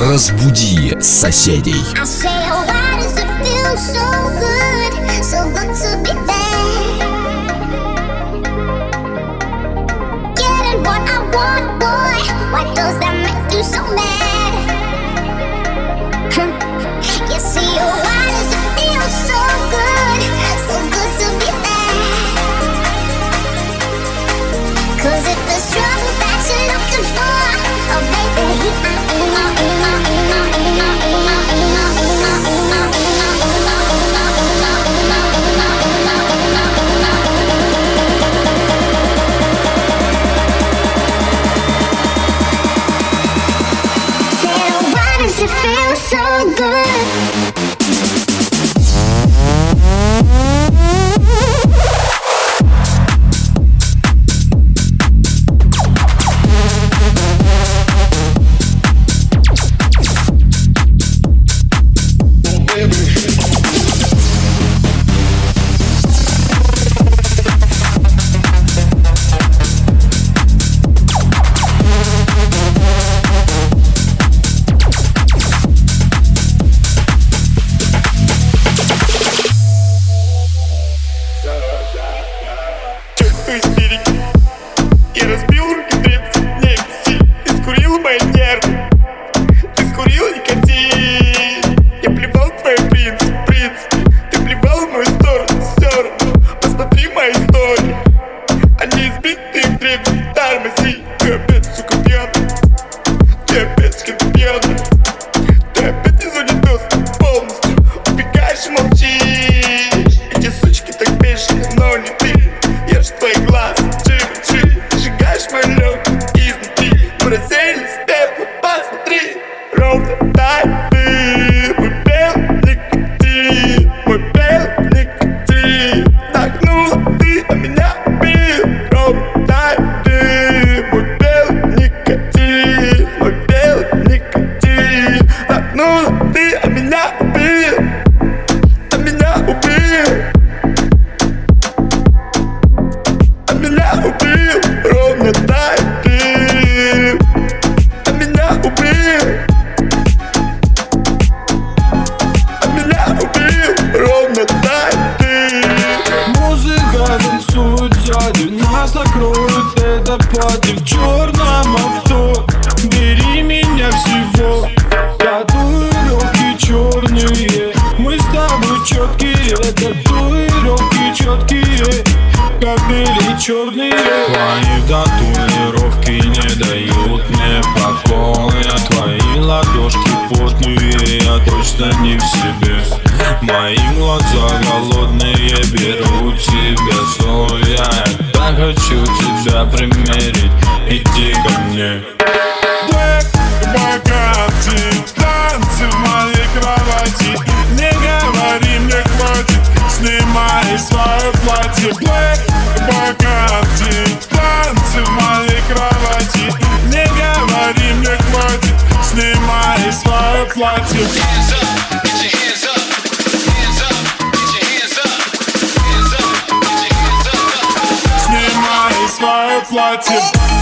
Разбуди соседей. I say, oh, so good. точно не в себе. Мои глаза голодные берут тебя снова Я так хочу тебя примерить, иди ко мне. Богатый, танцы в моей кровати. Не говори, мне хватит, снимай свое платье. Black, богатый, танцы в моей кровати. Не говори, мне хватит, снимай свое платье. Leute.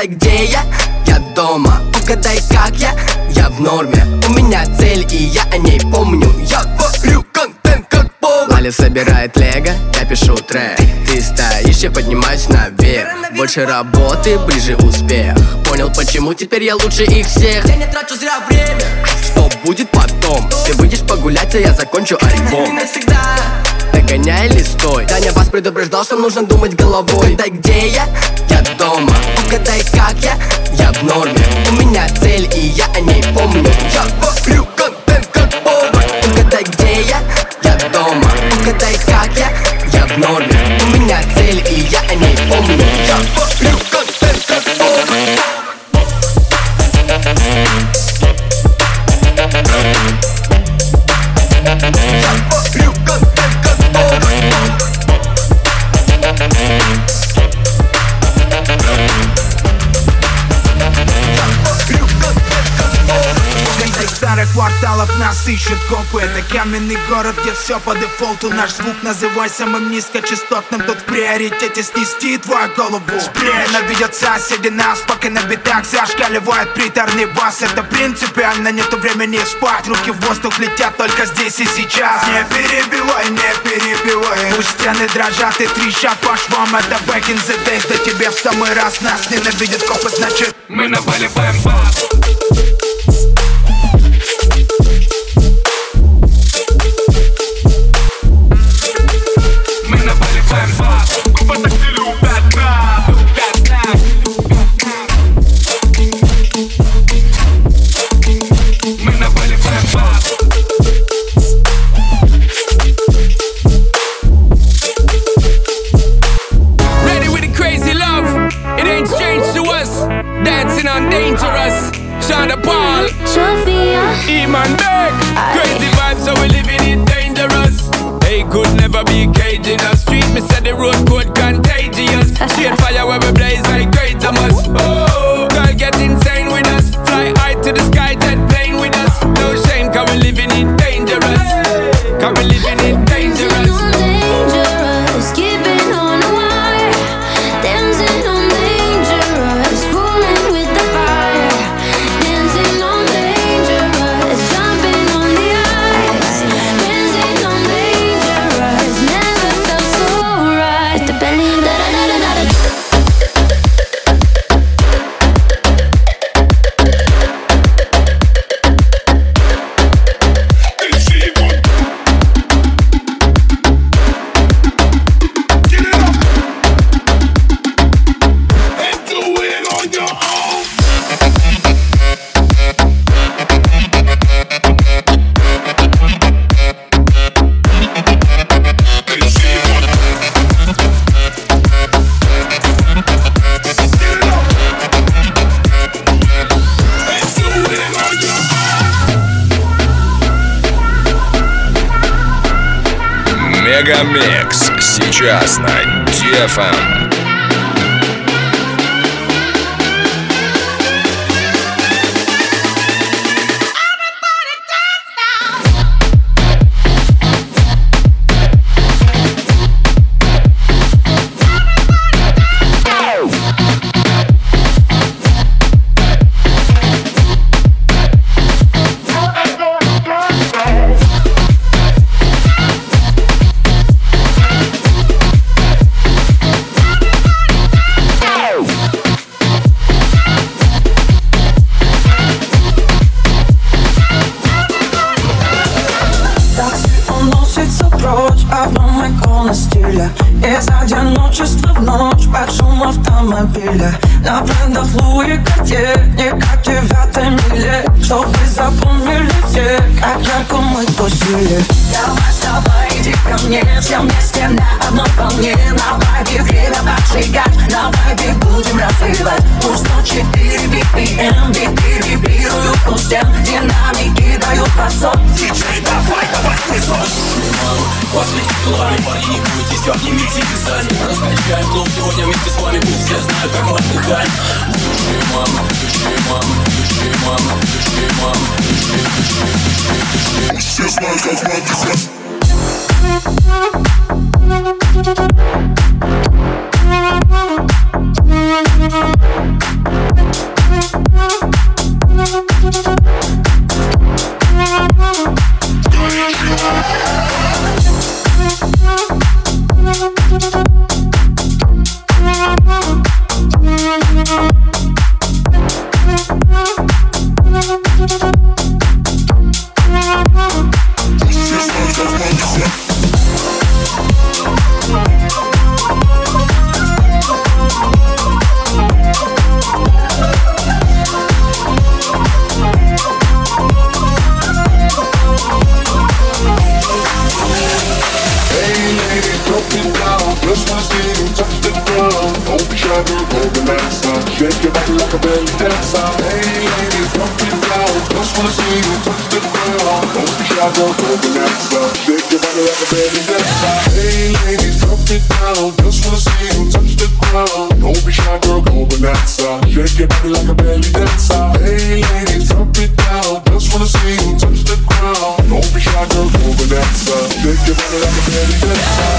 Угадай, где я? Я дома. Угадай, как я? Я в норме. У меня цель, и я о ней помню. Я варю контент как повар Аля собирает лего, я пишу трек. Ты стоишь, я поднимаюсь наверх. Больше работы, ближе успех. Понял, почему теперь я лучше их всех. Я не трачу зря время. Что будет потом? Ты выйдешь погулять, а я закончу альбом. Навсегда Догоняй или стой Даня вас предупреждал, что нужно думать головой Угадай, где я? Я дома Угадай, как я? Я в норме У меня цель, и я о ней помню Я варю контент как повар Угадай, где я? Нас ищут копы. Это каменный город, где все по дефолту. Наш звук называй самым низкочастотным Тут в приоритете. Снести твою голову. Ненавидят соседи нас, пока на битах Зашкаливает приторный бас. Это принципиально, нету времени спать. Руки в воздух летят только здесь и сейчас. Не перебивай, не перебивай. Пусть стены дрожат и трещат по швам. Это back in the days, да тебе в самый раз. Нас ненавидят копы, значит Мы наваливаем бас 95. Мегамикс. Сейчас мы тусили Давай, вставай, мне Все вместе на одной волне. На вайбе время поджигать На вайбе будем развивать. Пусть 104 BPM Биты вибрируют у стен Динамики дают басок Диджей, давай, давай, вызов После стеклами, парни, не бойтесь, обнимите их сзади Раскачаем клуб сегодня вместе с вами Пусть все знают, как мы отдыхаем Дыши, мама, дыши, мама, дыши, мама, дыши, мама, дыши, дыши, дыши, дыши Все знают, как мы отдыхаем Thank you. Hey ladies, Just wanna see you touch the ground. Don't be shy, girl, go Shake your body like a belly dancer. Hey ladies, it down Just wanna see you touch the ground. Don't be shy, girl, go Shake your body like a belly dancer. Hey ladies, it down Just wanna see you touch the ground. Don't be shy, girl, go Shake your body like a belly dancer.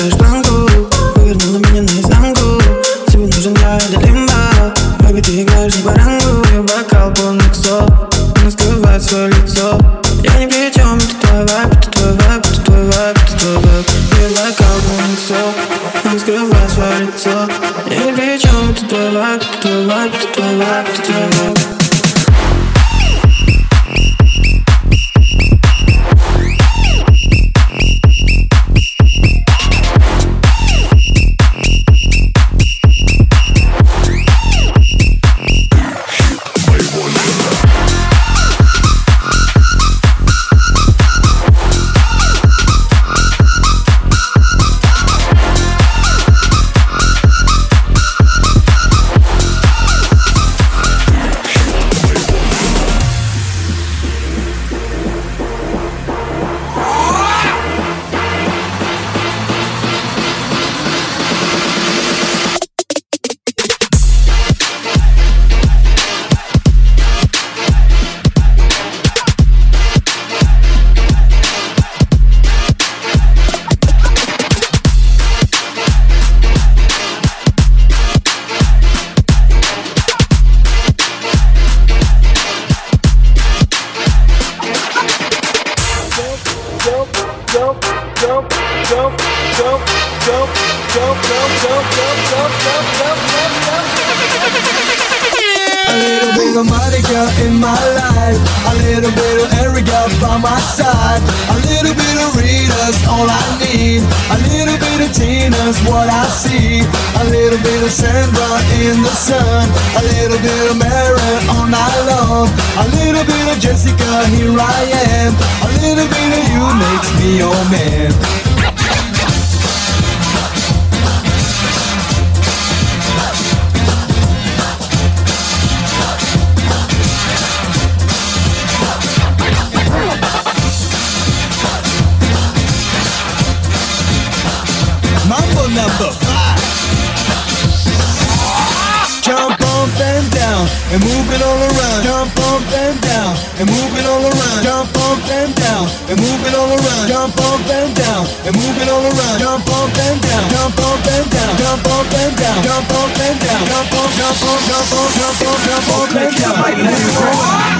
бросаю штангу Повернула меня наизнанку. Тебе нужен я для лимба. Baby, ты играешь не по рангу бокал полный XO Он скрывает свое лицо. Я не при чем, это твой vibe, это твой vibe, это твой vibe, это твой vibe. Ее бокал полный XO Он скрывает свое лицо. Я не при чем, это твой vibe, это твой vibe, это твой vibe, это твой vibe in the sun. A little bit of Mary all night long. A little bit of Jessica, here I am. A little bit of you makes me your man. And move it all around. Jump up and down and move it all around. Jump up and down and move it all around. Jump up and down and move it all around. Jump up and down. Jump up and down. Jump up and down. Jump up and down. Jump up, jump up, jump up, jump up, jump up and down.